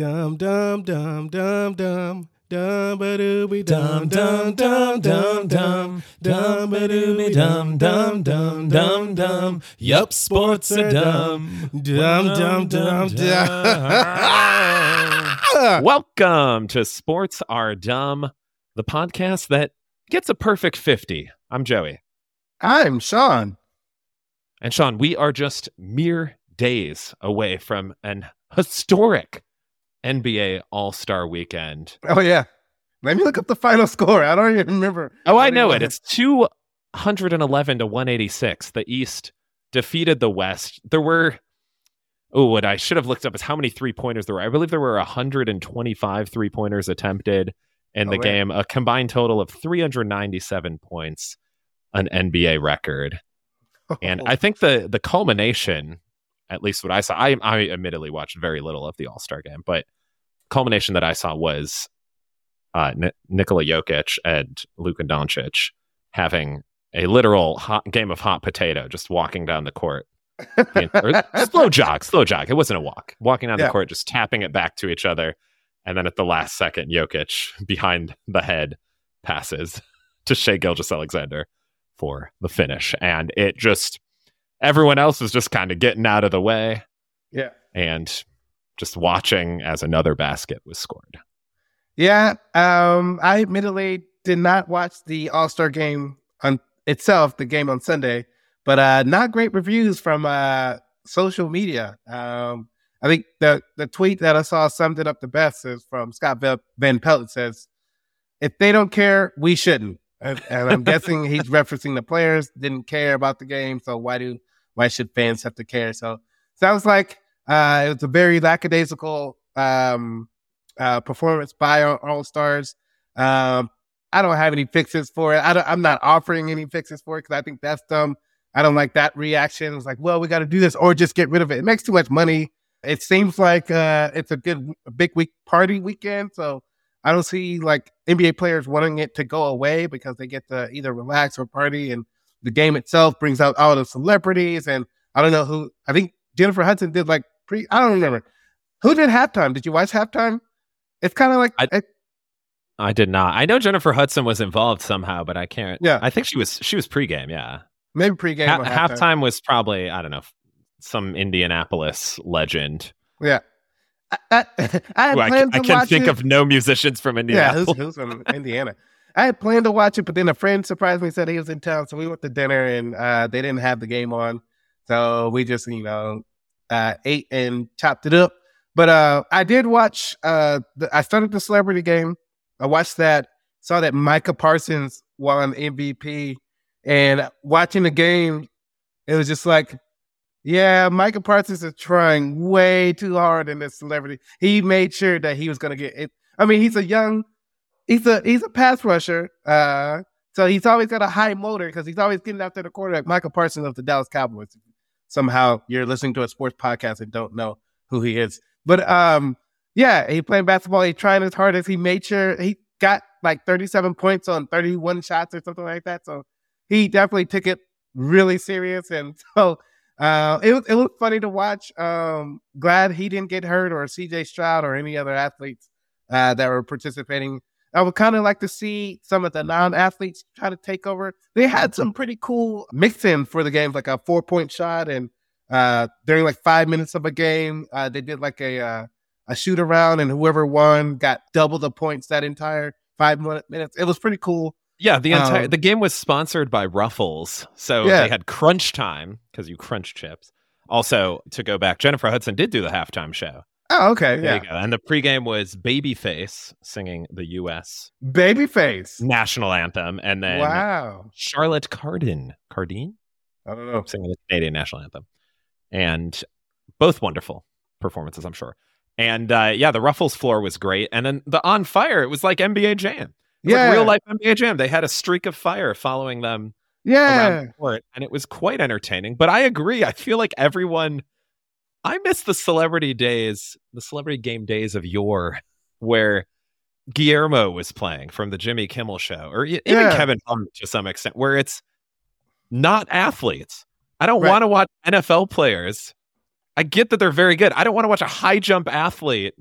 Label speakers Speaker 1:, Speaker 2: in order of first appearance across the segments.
Speaker 1: Dum dum dum dum dum. Dum ba dooby dum dum dum dum dum dum ba dooby dum dum dum dum dum. Yup, sports are dumb. Dum dum dum dum.
Speaker 2: Welcome to Sports Are Dumb, the podcast that gets a perfect 50. I'm Joey.
Speaker 1: I'm Sean.
Speaker 2: And Sean, we are just mere days away from an historic NBA All Star weekend.
Speaker 1: Oh, yeah. Let me look up the final score. I don't even remember.
Speaker 2: Oh, I know it. It's 211 to 186. The East defeated the West. There were, oh, what I should have looked up is how many three pointers there were. I believe there were 125 three pointers attempted in oh, the
Speaker 1: Oh,
Speaker 2: game, a combined total of 397 points, an NBA record. And I think the the culmination, at least what I saw, I I admittedly watched very little of the All Star game, but culmination that I saw was uh, N- Nikola Jokic and Luka Doncic having a literal hot game of hot potato, just walking down the court. or slow jog, slow jog. It wasn't a walk. Walking down
Speaker 1: Yeah.
Speaker 2: the court, just tapping it back to each other, and then at the last second, Jokic behind the head passes to Shai Gilgeous-Alexander for the finish. And it just, everyone else was just kind of getting out of the way
Speaker 1: yeah.
Speaker 2: and just watching as another basket was scored.
Speaker 1: Yeah. Um, I admittedly did not watch the All Star game on itself, the game on Sunday, but uh, not great reviews from uh, social media. Um, I think the the tweet that I saw summed it up the best is from Scott Van Pelt. It says, "If they don't care, we shouldn't." And, and I'm guessing he's referencing the players didn't care about the game, so why do why should fans have to care? So sounds like uh, it was a very lackadaisical um, uh, performance by our All Stars. Um, I don't have any fixes for it. I I'm not offering any fixes for it because I think that's dumb. I don't like that reaction. It's like, well, we got to do this or just get rid of it. It makes too much money. It seems like uh, it's a good, a big week party weekend. So I don't see like NBA players wanting it to go away because they get to either relax or party. And the game itself brings out all the celebrities. And I don't know who, I think Jennifer Hudson did like pre, I don't remember. Who did halftime? Did you watch halftime? It's kind of like,
Speaker 2: I-
Speaker 1: it-
Speaker 2: I did not. I know Jennifer Hudson was involved somehow, but I can't.
Speaker 1: Yeah.
Speaker 2: I think she was. She was pregame. Yeah,
Speaker 1: maybe pregame.
Speaker 2: ha-
Speaker 1: or
Speaker 2: halftime was probably I don't know some Indianapolis legend.
Speaker 1: Yeah. I, I, I
Speaker 2: I, can, I can think
Speaker 1: it.
Speaker 2: of no musicians from
Speaker 1: Indiana.
Speaker 2: Yeah,
Speaker 1: who's, who's from Indiana? I had planned to watch it, but then a friend surprised me, said he was in town, so we went to dinner, and uh, they didn't have the game on, so we just you know uh, ate and chopped it up. But uh, I did watch. Uh, the, I started the celebrity game. I watched that. Saw that Micah Parsons won MVP, and watching the game, it was just like, yeah, Micah Parsons is trying way too hard in this celebrity. He made sure that he was going to get it. I mean, he's a young, he's a he's a pass rusher, uh, so he's always got a high motor because he's always getting after the quarterback. Michael Parsons of the Dallas Cowboys. Somehow you're listening to a sports podcast and don't know who he is, but um, yeah, he playing basketball. He trying hard as he made sure he got like 37 points on 31 shots or something like that. So he definitely took it really serious, and so uh, it was it was funny to watch. Um, glad he didn't get hurt or C.J. Stroud or any other athletes uh, that were participating. I would kind of like to see some of the non-athletes try to take over. They had some pretty cool mix-in for the games, like a four-point shot, and uh, during like five minutes of a game, uh, they did like a uh, a shoot around, and whoever won got double the points that entire five minutes. It was pretty cool.
Speaker 2: Yeah, the entire
Speaker 1: Um,
Speaker 2: the game was sponsored by Ruffles, so
Speaker 1: Yeah.
Speaker 2: they had crunch time because you crunch chips. Also, to go back, Jennifer Hudson did do the halftime show.
Speaker 1: Oh, okay,
Speaker 2: There
Speaker 1: yeah.
Speaker 2: you go. And the pregame was Babyface singing the U.S.
Speaker 1: Babyface.
Speaker 2: national anthem, and then
Speaker 1: Wow.
Speaker 2: Charlotte Cardin, Cardin
Speaker 1: I don't know.
Speaker 2: singing the Canadian national anthem, and both wonderful performances, I'm sure. And uh, yeah, the Ruffles floor was great, and then the on fire, it was like NBA Jam.
Speaker 1: Yeah.
Speaker 2: like real life NBA Jam. They had a streak of fire following them
Speaker 1: Yeah.
Speaker 2: around the court, and it was quite entertaining. But I agree. I feel like everyone. I miss the celebrity days, the celebrity game days of yore, where Guillermo was playing from the Jimmy Kimmel show, or even
Speaker 1: Yeah.
Speaker 2: Kevin Hart to some extent, where it's not athletes. I don't
Speaker 1: Right.
Speaker 2: want to watch NFL players. I get that they're very good. I don't want to watch a high jump athlete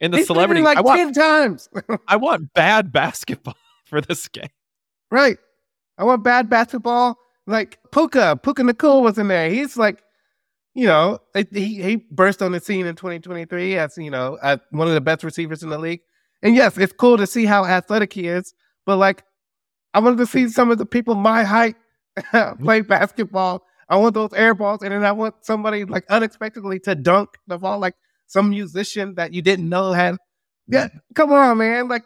Speaker 2: in the
Speaker 1: He's
Speaker 2: celebrity.
Speaker 1: like
Speaker 2: I want
Speaker 1: ten times.
Speaker 2: I want bad basketball for this game.
Speaker 1: right. I want bad basketball. Like Puka, Puka Nacua was in there. He's like, you know, he he burst on the scene in 2023 as you know uh, one of the best receivers in the league. And yes, it's cool to see how athletic he is. But like, I wanted to see some of the people my height play basketball. I want those air balls, and then I want somebody like unexpectedly to dunk the ball, like some musician that you didn't know had. Yeah, come on, man! Like,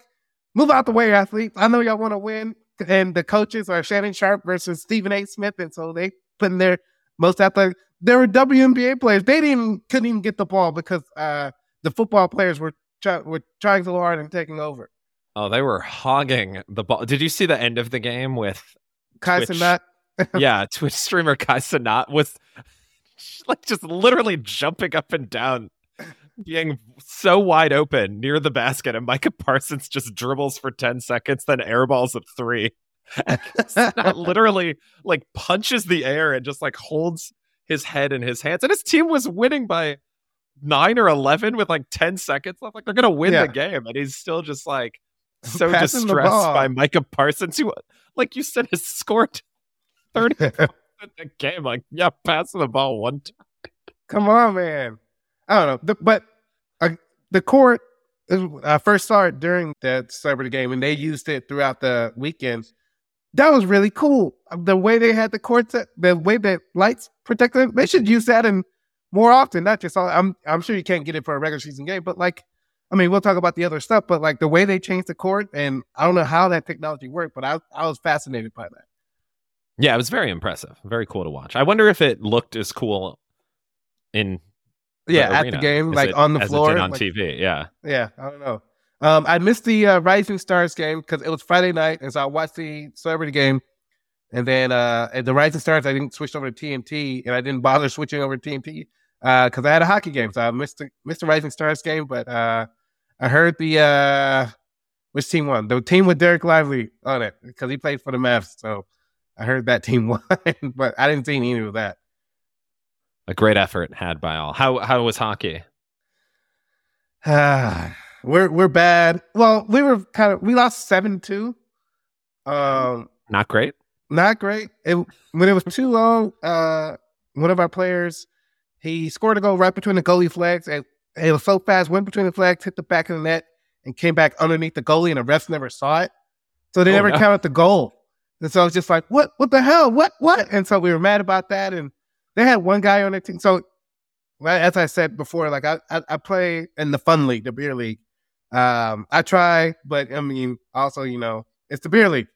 Speaker 1: move out the way, athletes. I know y'all want to win, and the coaches are Shannon Sharpe versus Stephen A. Smith, and so they put in their most athletic. There were WNBA players. They didn't couldn't even get the ball because uh, the football players were try, were trying so hard and taking over.
Speaker 2: Oh, they were hogging the ball. Did you see the end of the game with
Speaker 1: Kai
Speaker 2: Twitch-
Speaker 1: Cenat,
Speaker 2: yeah, Twitch streamer Kai Cenat was like just literally jumping up and down, being so wide open near the basket, and Micah Parsons just dribbles for 10 seconds, then airballs of three. Literally like punches the air and just like holds his head in his hands. And his team was winning by nine or 11 with like 10 seconds left. Like they're going to win
Speaker 1: Yeah.
Speaker 2: the game. And he's still just like so
Speaker 1: Passing
Speaker 2: distressed by Micah Parsons, who, like you said, has scored 30 in the game. Like, yeah, passing the ball one time.
Speaker 1: Come on, man. I don't know, the, but uh, the court. I first saw it during the celebrity game, and they used it throughout the weekend. That was really cool. Uh, the way they had the court set, the way that lights protected them, they should use that and more often. Not just all. I'm I'm sure you can't get it for a regular season game, but like, I mean, we'll talk about the other stuff. But like the way they changed the court, and I don't know how that technology worked, but I I was fascinated by that.
Speaker 2: Yeah, it was very impressive. Very cool to watch. I wonder if it looked as cool in the
Speaker 1: Yeah, at the game, like
Speaker 2: it-
Speaker 1: on the floor,
Speaker 2: on
Speaker 1: like-
Speaker 2: TV. Yeah.
Speaker 1: Yeah, I don't know. Um, I missed the uh, Rising Stars game because it was Friday night, and so I watched the celebrity game, and then uh, at the Rising Stars, I didn't switch over to TNT, and I didn't bother switching over to TNT because I had a hockey game, so I missed the missed the Rising Stars game. But uh, I heard the uh, which team won? The team with Dereck Lively on it because he played for the Mavs, so I heard that team won, but I didn't see any of that.
Speaker 2: A great effort had by all. How how was hockey?
Speaker 1: we're we're bad. Well, we were kind of we lost seven two. Um,
Speaker 2: Not great.
Speaker 1: not great. It, when it was too long, uh, one of our players he scored a goal right between the goalie flags, and it was so fast, went between the flags, hit the back of the net, and came back underneath the goalie, and the refs never saw it, so they
Speaker 2: Oh,
Speaker 1: never
Speaker 2: no.
Speaker 1: counted the goal. And so I was just like, what, what the hell, what, what? And so we were mad about that, and they had one guy on their team. So, as I said before, like I, I, I play in the fun league, the beer league. Um, I try, but I mean, also, you know, it's the beer league.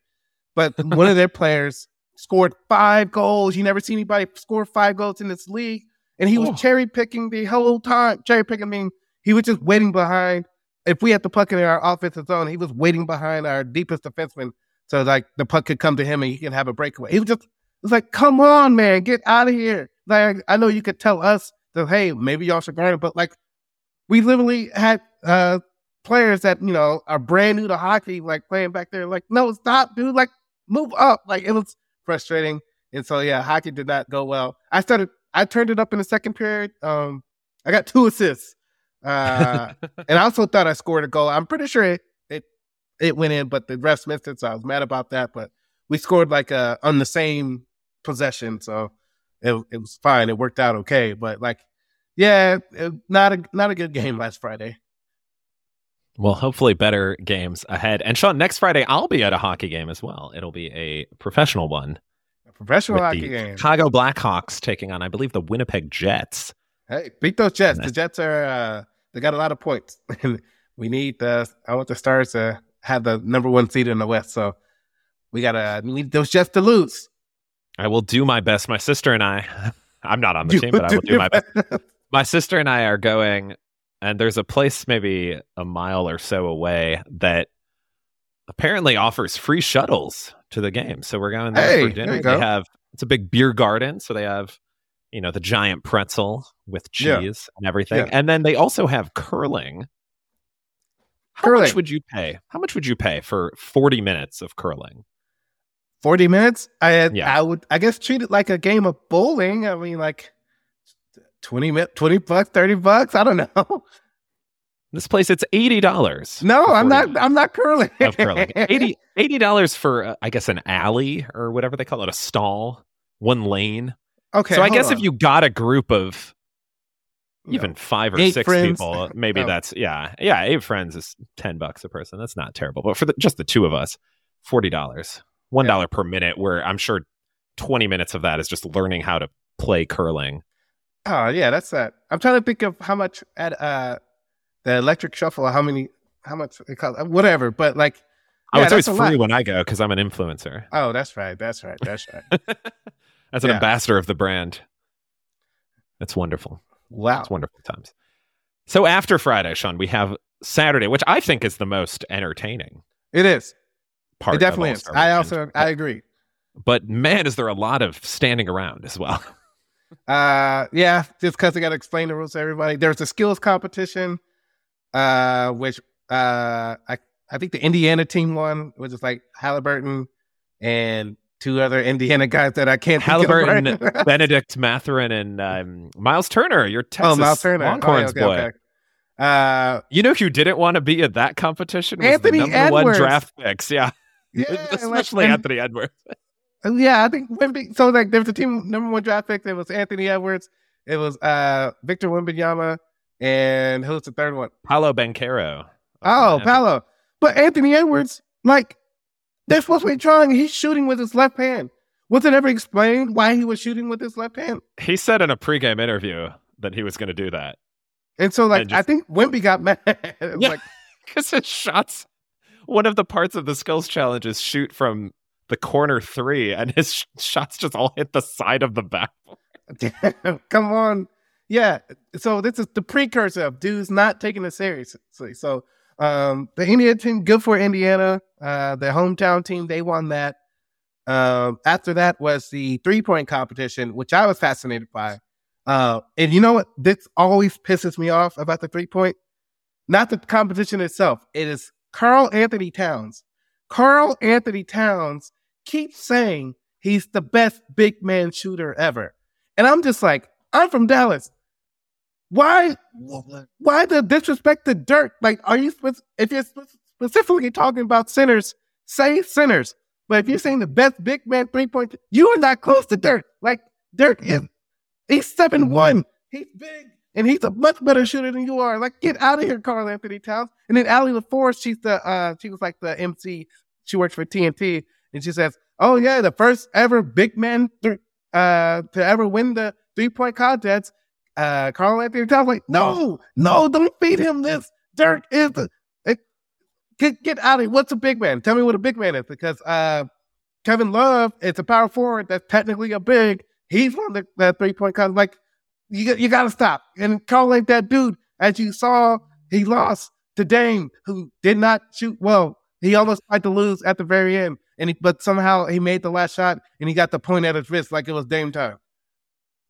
Speaker 1: But one of their players scored five goals. You never see anybody score five goals in this league. And he was
Speaker 2: Oh.
Speaker 1: cherry picking the whole time. Cherry picking, I mean, he was just waiting behind. If we had the puck in our offensive zone, he was waiting behind our deepest defenseman. So like the puck could come to him and he can have a breakaway. He was just, it was like, come on, man, get out of here. Like, I know you could tell us that, hey, maybe y'all should guard it, but like, we literally had uh players that, you know, are brand new to hockey, like playing back there, like, no, stop, dude, like, move up. Like, it was frustrating. And so, yeah, hockey did not go well. I started, I turned it up in the second period. Um, I got two assists. Uh, and I also thought I scored a goal. I'm pretty sure it it, it went in, but the refs missed it, so I was mad about that. But we scored like uh on the same possession, so it it was fine. It worked out okay. But like, yeah, it, not a not a good game last Friday.
Speaker 2: Well, hopefully better games ahead. And Sean, next Friday I'll be at a hockey game as well. It'll be a professional one
Speaker 1: A professional hockey game.
Speaker 2: Chicago Blackhawks taking on, I believe, the Winnipeg Jets.
Speaker 1: Hey, beat those Jets. The Jets are uh they got a lot of points. We need the I want the Stars to have the number one seed in the West. So we gotta we need those Jets to lose.
Speaker 2: I will do my best. My sister and I, I'm not on the team, but I will do my best. My sister and I are going, and there's a place maybe a mile or so away that apparently offers free shuttles to the game. So we're going there
Speaker 1: Hey,
Speaker 2: for dinner.
Speaker 1: you
Speaker 2: They have it's a big beer garden, so they have you know the giant pretzel with
Speaker 1: Yeah.
Speaker 2: cheese and everything,
Speaker 1: Yeah.
Speaker 2: and then they also have curling. How
Speaker 1: Curling.
Speaker 2: much would you pay? How much would you pay for 40 minutes of curling?
Speaker 1: 40 minutes i
Speaker 2: Yeah.
Speaker 1: i would i guess treat it like a game of bowling i mean like 20 mi- 20 bucks 30 bucks i don't know
Speaker 2: This place, it's eighty dollars.
Speaker 1: No, I'm not. I'm not curling.
Speaker 2: of curling. 80 dollars for, uh, I guess, an alley or whatever they call it, a stall, one lane.
Speaker 1: Okay.
Speaker 2: so I guess
Speaker 1: on.
Speaker 2: if you got a group of even
Speaker 1: No.
Speaker 2: five or
Speaker 1: Eight
Speaker 2: six
Speaker 1: friends.
Speaker 2: people, maybe
Speaker 1: Oh.
Speaker 2: that's yeah, yeah. Eight friends is ten bucks a person. That's not terrible. But for the, just the two of us, forty dollars, one dollar per minute. Where I'm sure twenty minutes of that is just learning how to play curling.
Speaker 1: Oh yeah, that's that. I'm trying to think of how much at uh the electric shuffle. How many? How much it costs? Whatever. But like,
Speaker 2: oh,
Speaker 1: yeah,
Speaker 2: it's always
Speaker 1: that's
Speaker 2: free
Speaker 1: lot.
Speaker 2: when I go because I'm an influencer.
Speaker 1: Oh, that's right. That's right. That's right.
Speaker 2: As an
Speaker 1: Yeah.
Speaker 2: ambassador of the brand, that's wonderful.
Speaker 1: Wow.
Speaker 2: It's wonderful times. So after Friday, Sean, we have Saturday, which I think is the most entertaining
Speaker 1: It is.
Speaker 2: part.
Speaker 1: it definitely is. I also I agree.
Speaker 2: but man, is there a lot of standing around as well.
Speaker 1: Uh, yeah, just because I got to explain the rules to everybody. There's a skills competition, uh, which uh, I I think the Indiana team won, which is like Halliburton and two other Indiana guys that I can't think of
Speaker 2: Halliburton,
Speaker 1: right.
Speaker 2: Bennedict Mathurin, and um, Myles Turner, your Texas
Speaker 1: oh, Myles Turner,
Speaker 2: Longhorns
Speaker 1: okay,
Speaker 2: boy.
Speaker 1: okay, okay. Uh,
Speaker 2: You know who didn't want to be at that competition? Was
Speaker 1: Anthony
Speaker 2: the number
Speaker 1: Edwards.
Speaker 2: one draft picks. Yeah,
Speaker 1: yeah,
Speaker 2: especially
Speaker 1: like, and-
Speaker 2: Anthony Edwards.
Speaker 1: Yeah, I think Wemby. So like, there was a team number one draft pick. It was Anthony Edwards. It was uh Victor Wembanyama, and who's the third one?
Speaker 2: Paolo Banchero.
Speaker 1: Oh, Paolo. But Anthony Edwards, like, they're supposed to be trying. He's shooting with his left hand. Was it ever explained why he was shooting with his left hand?
Speaker 2: He said in a pregame interview that he was going to do that
Speaker 1: And so, like,
Speaker 2: And just-
Speaker 1: I think Wemby got mad.
Speaker 2: Yeah.
Speaker 1: like,
Speaker 2: because his shots. One of the parts of the skills challenge is shoot from the corner three, and his sh- shots just all hit the side of the backboard.
Speaker 1: come on. Yeah. So this is the precursor of dudes not taking it seriously. So um the Indiana team, good for Indiana. Uh the hometown team, they won that. Um after that was the three point competition, which I was fascinated by. Uh and you know what? This always pisses me off about the three point. Not the competition itself. It is Karl-Anthony Towns. Karl-Anthony Towns keeps saying he's the best big man shooter ever. And I'm just like, I'm from Dallas. Why? Why the disrespect to Dirk? Like, are you if you're specifically talking about centers, say centers. But if you're saying the best big man three point, you are not close to Dirk. Like Dirk is, he's seven one. He's big and he's a much better shooter than you are. Like, get out of here, Karl-Anthony Towns. And then Allie LaForce, she's the uh, she was like the MC. She works for TNT, and she says, "Oh yeah, the first ever big man th- uh, to ever win the three point contest." Uh, Karl-Anthony Towns like, no, no, don't feed him this. Dirk is the it, get get out of here. What's a big man? Tell me what a big man is, because uh, Kevin Love is a power forward that's technically a big. He's won the, the three point contest. Like, you got- you got to stop. And Karl ain't that dude. As you saw, he lost to Dame, who did not shoot well. He almost tried to lose at the very end, and he, but somehow he made the last shot and he got the point at his wrist like it was Dame time.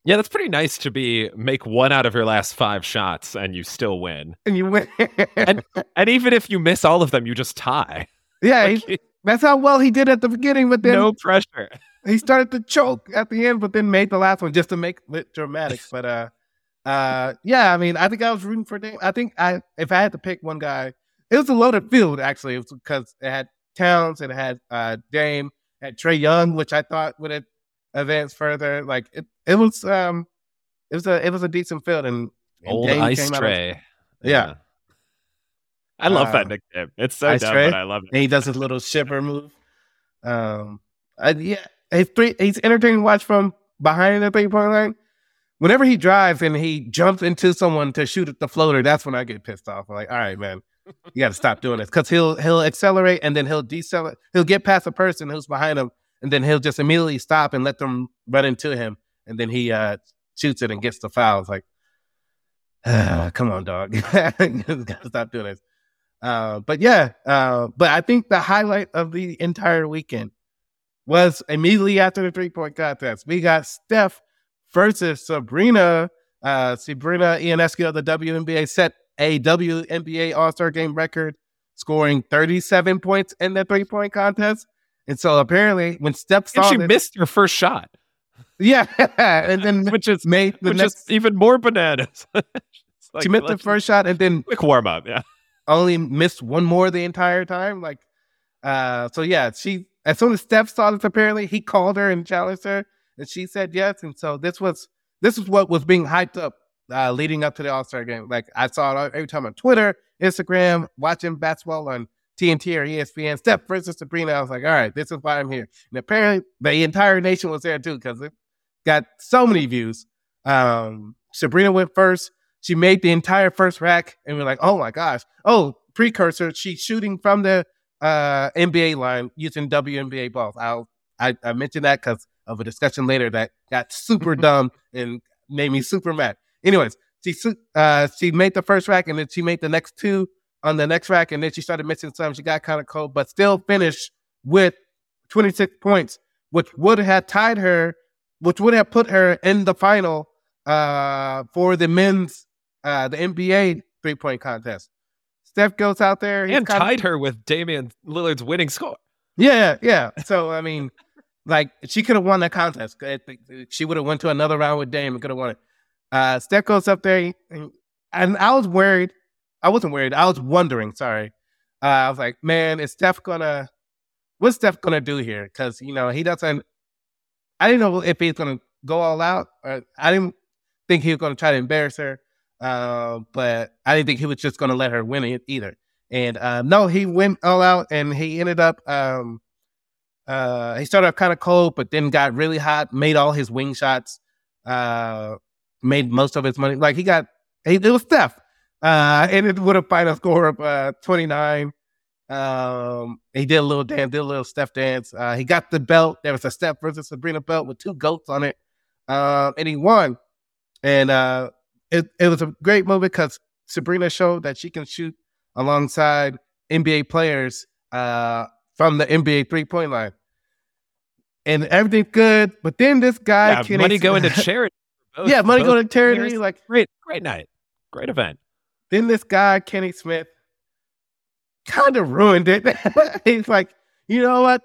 Speaker 2: Yeah, that's pretty nice to be make one out of your last five shots and you still win.
Speaker 1: And you win.
Speaker 2: And- And even if you miss all of them, you just tie.
Speaker 1: yeah,
Speaker 2: Like,
Speaker 1: he, that's how well he did at the beginning, but then
Speaker 2: no pressure.
Speaker 1: he started to choke at the end, but then made the last one just to make it dramatic. But uh, uh, yeah, I mean, I think I was rooting for Dame. I think I, if I had to pick one guy, it was a loaded field actually. It was because it had Towns, and it had uh Dame, had Trae Young, which I thought would have advanced further. Like it, it was um, it was a it was a decent field, and, and
Speaker 2: Old
Speaker 1: Dame
Speaker 2: ice
Speaker 1: came out of-
Speaker 2: tray.
Speaker 1: Yeah.
Speaker 2: I love that nickname. It's so dumb,
Speaker 1: Trae?
Speaker 2: but I love it.
Speaker 1: and he does his little shipper move. Um, I, yeah, he's three. He's entertaining to watch from behind the three point line. Whenever he drives and he jumps into someone to shoot at the floater, that's when I get pissed off. I'm like, all right, man, you got to stop doing this because he'll he'll accelerate and then he'll decelerate. He'll get past a person who's behind him, and then he'll just immediately stop and let them run into him, and then he uh shoots it and gets the foul. It's like, ah, come on, dog, gotta stop doing this. Uh, but yeah, uh, but I think the highlight of the entire weekend was immediately after the three point contest. We got Steph versus Sabrina. Uh, Sabrina Ionescu of the WNBA set a WNBA All Star Game record, scoring 37 points in the three point contest. And so apparently, when Steph
Speaker 2: And
Speaker 1: saw
Speaker 2: she
Speaker 1: this-
Speaker 2: missed her first shot,
Speaker 1: yeah, and then
Speaker 2: which is
Speaker 1: made the
Speaker 2: which
Speaker 1: next
Speaker 2: is even more bananas. Like,
Speaker 1: she missed the first shot and then
Speaker 2: quick warm up. Yeah.
Speaker 1: only missed one more the entire time. Like, uh, so yeah, she as soon as Steph saw this, apparently he called her and challenged her, and she said yes. And so this was this is what was being hyped up uh, leading up to the All Star game. Like I saw it every time on Twitter, Instagram, watching basketball on TNT or ESPN. Steph versus Sabrina. I was like, all right, this is why I'm here. And apparently the entire nation was there too because it got so many views. Um, Sabrina went first. She made the entire first rack, and we're like, oh my gosh. Oh, precursor. She's shooting from the uh, NBA line using WNBA balls. I'll, I, I mentioned that because of a discussion later that got super dumb and made me super mad. Anyways, she uh, she made the first rack, and then she made the next two on the next rack, and then she started missing some. She got kind of cold, but still finished with 26 points, which would have tied her, which would have put her in the final uh, for the men's, uh, the NBA three point contest. Steph goes out there
Speaker 2: And tied her with Damian Lillard's winning score.
Speaker 1: yeah, yeah. So I mean, like she could have won that contest. She would have went to another round with Dame and could have won it. Uh, Steph goes up there, and, I was worried. I wasn't worried. I was wondering. Sorry. Uh, I was like, man, is Steph gonna? What's Steph gonna do here? Because you know he doesn't. I didn't know if he's gonna go all out. Or I didn't think he was gonna try to embarrass her. Uh, but I didn't think he was just gonna let her win it either. And uh, no, he went all out, and he ended up. Um, uh, he started off kind of cold, but then got really hot. Made all his wing shots. Uh, made most of his money. Like he got, he, it was Steph. Uh, ended with a final score of uh, twenty nine. Um, he did a little dance, did a little Steph dance. Uh, he got the belt. There was a Steph versus Sabrina belt with two goats on it. Um, and he won. And uh, it it was a great moment because Sabrina showed that she can shoot alongside NBA players uh, from the NBA three point line. And everything's good, but then this guy,
Speaker 2: Yeah, money going to charity. Both-
Speaker 1: yeah, money going to charity. Like
Speaker 2: Great, great night. Great event.
Speaker 1: then this guy, Kenny Smith, kind of ruined it. He's like, you know what,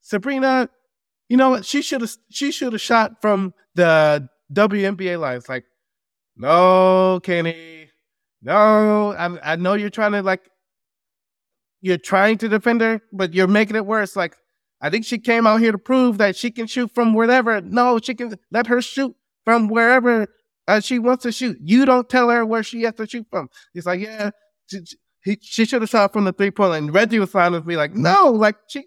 Speaker 1: Sabrina, you know what? She should have she should have shot from the WNBA line. It's like, no, Kenny, no. I I know you're trying to like, you're trying to defend her, but you're making it worse. Like, I think she came out here to prove that she can shoot from wherever. No, she can let her shoot from wherever uh, she wants to shoot. You don't tell her where she has to shoot from. He's like, yeah, she, he, she should have shot from the three point line. Reggie was fine with me, like, no, like she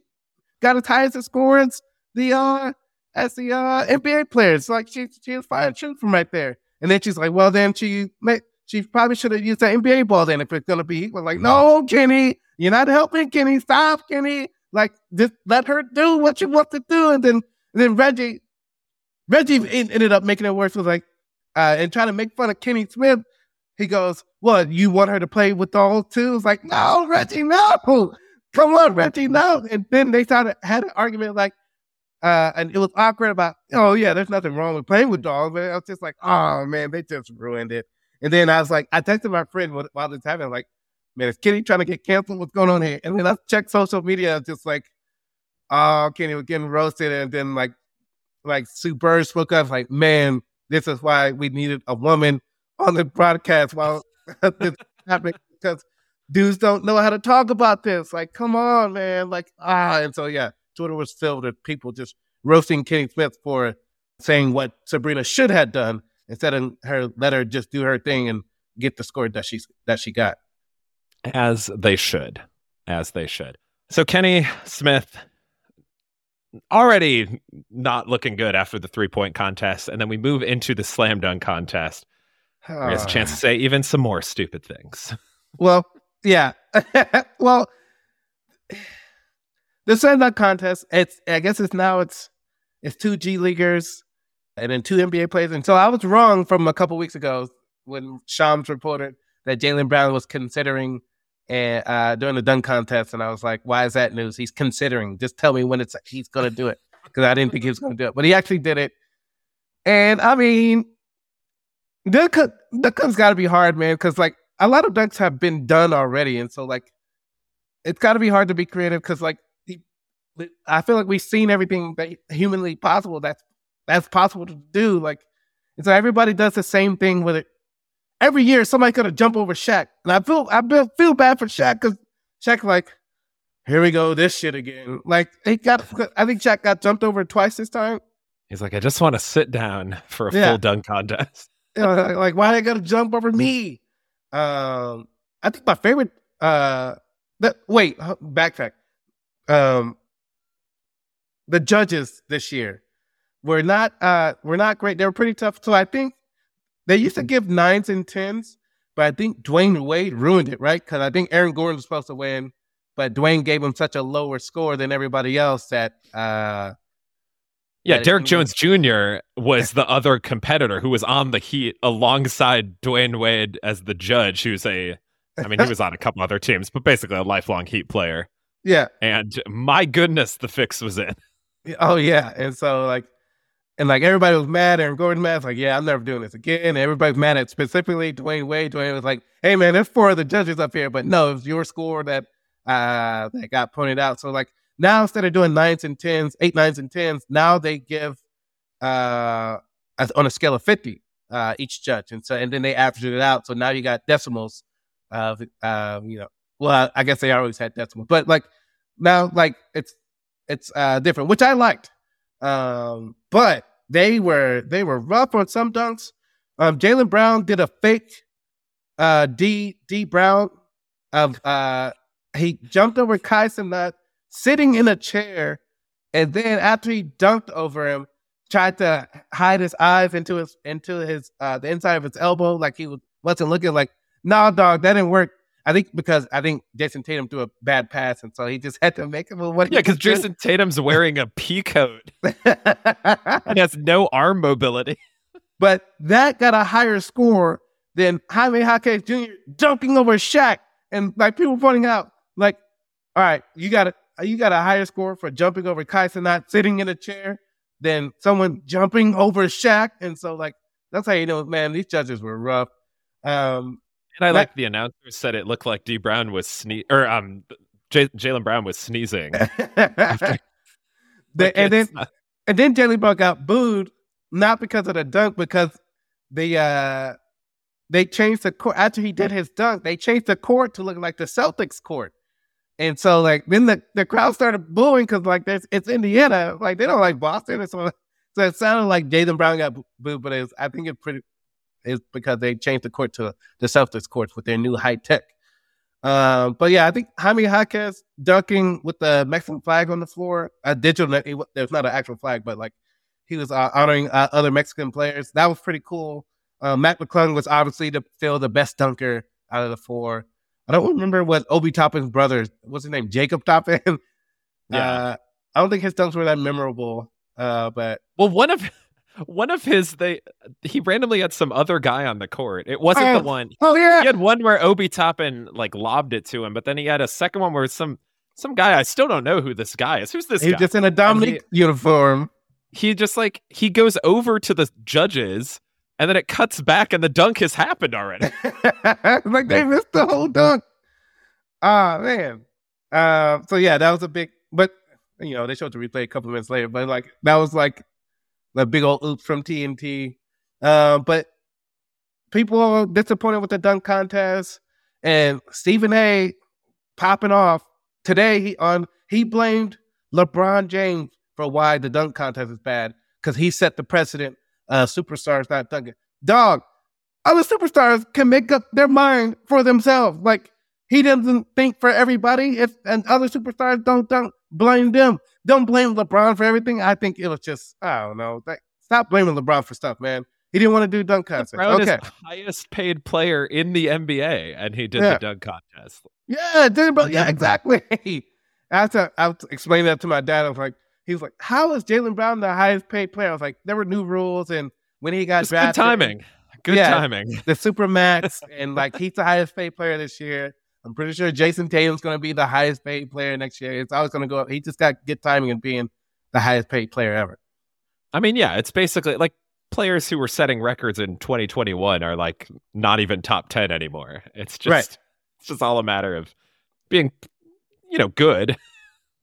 Speaker 1: got as high as the score as the uh as the uh NBA players. Like she she was fine shooting from right there. And then she's like, well, then she may, she probably should have used the NBA ball then if it's gonna be equal. Like, no, Kenny, you're not helping, Kenny. Stop, Kenny. Like, just let her do what she wants to do. And then and then Reggie Reggie en- ended up making it worse. Was like, uh, and trying to make fun of Kenny Smith. He goes, "What? You want her to play with dolls too?" It's like, "No, Reggie, no! Come on, Reggie, no!" And then they started had an argument like, uh, and it was awkward about, "Oh yeah, there's nothing wrong with playing with dolls," but I was just like, "Oh man, they just ruined it." And then I was like, I texted my friend while while this happened, like, "Man, is Kenny trying to get canceled? What's going on here?" And then I checked social media, just like, "Oh, Kenny was getting roasted," and then like, like Sue Bird spoke up, like, "Man." This is why we needed a woman on the broadcast while this happening because dudes don't know how to talk about this. Like, come on, man. Like, ah, and so yeah, Twitter was filled with people just roasting Kenny Smith for saying what Sabrina should have done instead of her let her just do her thing and get the score that she's that she got.
Speaker 2: As they should. As they should. So Kenny Smith already not looking good after the three point contest. And then we move into the slam dunk contest. He has a chance to say even some more stupid things.
Speaker 1: Well, yeah. well, the slam dunk contest. It's I guess it's now it's it's two G leaguers and then two NBA players. And so I was wrong from a couple weeks ago when Shams reported that Jaylen Brown was considering and uh, during the dunk contest, and I was like, "Why is that news? He's considering. Just tell me when it's he's going to do it." Because I didn't think he was going to do it, but he actually did it. And I mean, the dunk dunk's got to be hard, man. Because like a lot of dunks have been done already, and so like it's got to be hard to be creative. Because like I feel like we've seen everything that humanly possible that's that's possible to do. Like, and so everybody does the same thing with it. Every year somebody's gonna jump over Shaq, and I feel I feel, feel bad for Shaq because Shaq like, here we go, this shit again. Like he got, I think Shaq got jumped over twice this time.
Speaker 2: He's like, I just want to sit down for a
Speaker 1: Yeah.
Speaker 2: full dunk contest.
Speaker 1: You know, like, like, why they gotta jump over me? Um, I think my favorite. Uh, that wait, backtrack. Um, the judges this year were not uh were not great. They were pretty tough. So I think they used to give nines and tens, but I think Dwyane Wade ruined it, right? Because I think Aaron Gordon was supposed to win, but Dwyane gave him such a lower score than everybody else that uh
Speaker 2: Yeah,
Speaker 1: That Derrick
Speaker 2: Jones Jr. was the other competitor who was on the Heat alongside Dwyane Wade as the judge, who's a, I mean, he was on a couple other teams, but basically a lifelong Heat player.
Speaker 1: yeah
Speaker 2: And my goodness, the fix was in.
Speaker 1: Oh yeah, and so like, and like everybody was mad. Aaron Gordon mad. It's like, yeah, I'm never doing this again. And everybody's mad at specifically Dwyane Wade. Dwyane was like, hey man, there's four of the judges up here, but no, it was your score that uh that got pointed out. So like now instead of doing nines and tens, eight nines and tens, now they give uh on a scale of fifty uh each judge, and so and then they average it out. So now you got decimals of um you know, well I guess they always had decimals, but like now like it's it's uh different, which I liked. Um, but they were they were rough on some dunks. Um, Jaylen Brown did a fake uh D D Brown of uh he jumped over Kai Nut sitting in a chair, and then after he dunked over him, tried to hide his eyes into his into his uh the inside of his elbow, like he was wasn't looking like, nah, dog, that didn't work. I think because I think Jayson Tatum threw a bad pass, and so he just had to make it. Well, what
Speaker 2: Yeah, because Jayson Tatum's wearing a pea coat and has no arm mobility.
Speaker 1: but that got a higher score than Jaime Jaquez Jr. dunking over Shaq, and like people pointing out, like, all right, you got a you got a higher score for jumping over Kai not sitting in a chair than someone jumping over Shaq, and so like that's how you know, man, these judges were rough. Um,
Speaker 2: And I like the announcer said it looked like D Brown was sne or um J- Jaylen Brown was sneezing.
Speaker 1: the, and then
Speaker 2: not-
Speaker 1: And then Jaylen Brown got booed, not because of the dunk, because the uh they changed the court after he did his dunk, they changed the court to look like the Celtics court. And so like then the, the crowd started booing because like there's it's Indiana. Like they don't like Boston. So so it sounded like Jaylen Brown got booed, but it's I think it's pretty it's because they changed the court to the Celtics courts with their new high tech. Um, but yeah, I think Jaime Jaquez dunking with the Mexican flag on the floor, a digital. There's not an actual flag, but like he was uh, honoring uh, other Mexican players. That was pretty cool. Uh, Mac McClung was obviously the still the best dunker out of the four. I don't remember what Obi Toppin's brother, what's his name, Jacob Toppin.
Speaker 2: Yeah.
Speaker 1: Uh, I don't think his dunks were that memorable. Uh, but
Speaker 2: well, one of one of his they he randomly had some other guy on the court. It wasn't
Speaker 1: Oh,
Speaker 2: the one.
Speaker 1: oh yeah,
Speaker 2: He had one where Obi Toppin like lobbed it to him, but then he had a second one where some some guy I still don't know who this guy is. Who's this
Speaker 1: he was
Speaker 2: guy?
Speaker 1: just in a Dominic uniform.
Speaker 2: he just like he goes over to the judges and then it cuts back and the dunk has happened already.
Speaker 1: like they missed the whole dunk. Ah man. Uh, so yeah, that was a big. But you know, they showed the replay a couple minutes later. But like that was like the big old oops from TNT. Uh, but people are disappointed with the dunk contest, and Stephen A. popping off today. He on he blamed LeBron James for why the dunk contest is bad because he set the precedent. Uh, superstars not dunking. Dog, other superstars can make up their mind for themselves. Like he doesn't think for everybody. If and other superstars don't don't blame them. Don't blame LeBron for everything. I think it was just I don't know. Like, stop blaming LeBron for stuff, man. He didn't want to do dunk contest.
Speaker 2: LeBron
Speaker 1: Okay,
Speaker 2: is the highest paid player in the NBA, and he did
Speaker 1: Yeah.
Speaker 2: the dunk contest.
Speaker 1: yeah, dude, but yeah, exactly. I had to, I was explaining that to my dad. I was like, he was like, "How is Jaylen Brown the highest paid player?" I was like, "There were new rules, and when he got
Speaker 2: Just good timing. Good
Speaker 1: Yeah.
Speaker 2: timing.
Speaker 1: the super max, and like he's the highest paid player this year. I'm pretty sure Jayson Tatum's going to be the highest paid player next year. It's always going to go up. He just got good timing and being the highest paid player ever.
Speaker 2: I mean, yeah, it's basically like players who were setting records in 2021 are like not even top 10 anymore. It's just
Speaker 1: Right.
Speaker 2: it's just all a matter of being you know, good.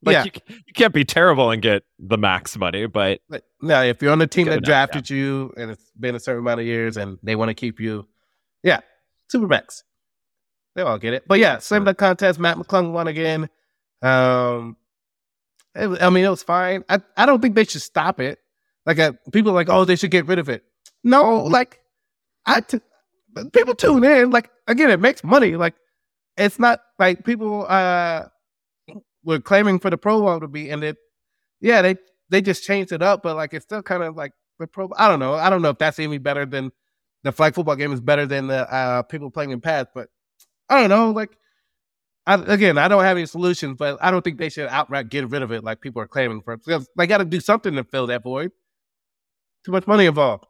Speaker 2: Like
Speaker 1: Yeah.
Speaker 2: you, you can't be terrible and get the max money, but
Speaker 1: But now, if you're on the team that
Speaker 2: enough,
Speaker 1: drafted you and it's been a certain amount of years and they want to keep you, Yeah, Super Max. They all get it. But yeah, same dunk contest. Mac McClung won again. Um, it, I mean, it was fine. I, I don't think they should stop it. Like, uh, people are like, oh, they should get rid of it. No, like, I t- people tune in. Like, again, it makes money. Like, it's not like people uh were claiming for the Pro Bowl to be, and it, yeah, they they just changed it up, but like it's still kind of like the Pro. I don't know. I don't know if that's any better than the flag football game is better than the uh, people playing in pads, but I don't know. Like, I, again, I don't have any solutions, but I don't think they should outright get rid of it like people are claiming for. Because they got to do something to fill that void. Too much money involved.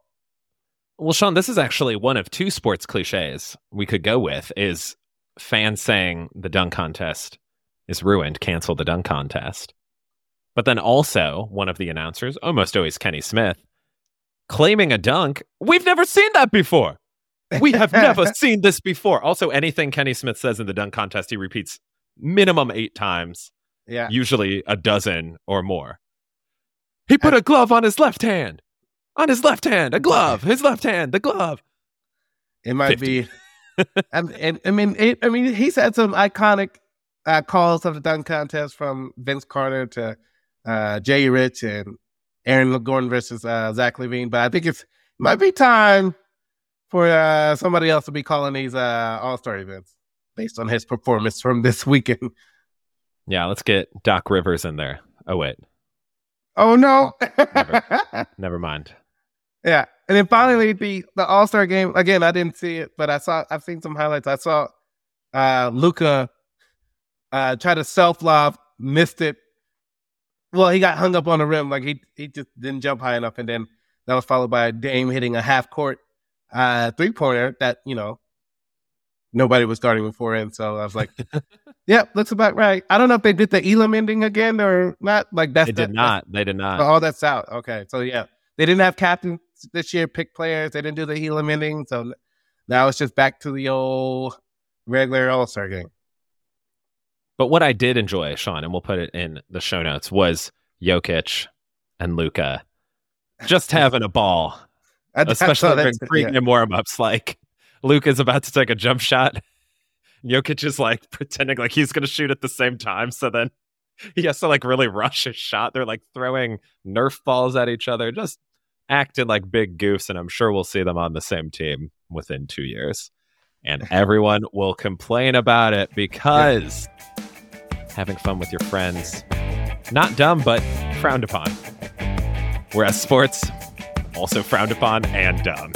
Speaker 2: Well, Sean, this is actually one of two sports cliches we could go with is fans saying the dunk contest is ruined, cancel the dunk contest. But then also one of the announcers, almost always Kenny Smith, claiming a dunk. We've never seen that before. We have never seen this before. Also, anything Kenny Smith says in the dunk contest, he repeats minimum eight times.
Speaker 1: Yeah.
Speaker 2: Usually a dozen or more. He put a glove on his left hand. On his left hand, a glove. His left hand, the glove.
Speaker 1: It might 50. be. I mean, it, I mean, he's had some iconic uh, calls of the dunk contest from Vince Carter to uh, Jay Rich and Aaron Gordon versus uh, Zach LaVine. But I think it's it might be time for uh, somebody else to be calling these uh, All Star events based on his performance from this weekend.
Speaker 2: Yeah, let's get Doc Rivers in there. Oh wait.
Speaker 1: Oh no.
Speaker 2: Never, never mind.
Speaker 1: Yeah, and then finally the the All Star game again. I didn't see it, but I saw. I've seen some highlights. I saw uh, Luka uh, try to self lob, missed it. Well, he got hung up on the rim, like he he just didn't jump high enough, and then that was followed by Dame hitting a half court uh, three pointer that you know nobody was starting before, and so I was like, "Yep, looks about right." I don't know if they did the Elam ending again or not. Like that's
Speaker 2: they did not. They did not.
Speaker 1: All that's out. Okay, so yeah, they didn't have captains this year. Pick players. They didn't do the Elam ending, so now it's just back to the old regular All Star game.
Speaker 2: But what I did enjoy, Sean, and we'll put it in the show notes, was Jokic and Luka just having a ball. Especially during pregame yeah. warm ups. Like Luke is about to take a jump shot. Jokic is like pretending like he's gonna shoot at the same time. So then he has to like really rush his shot. They're like throwing Nerf balls at each other, just acting like big goofs. And I'm sure we'll see them on the same team within two years. And everyone will complain about it because having fun with your friends, not dumb, but frowned upon. Whereas sports, also frowned upon and dumb.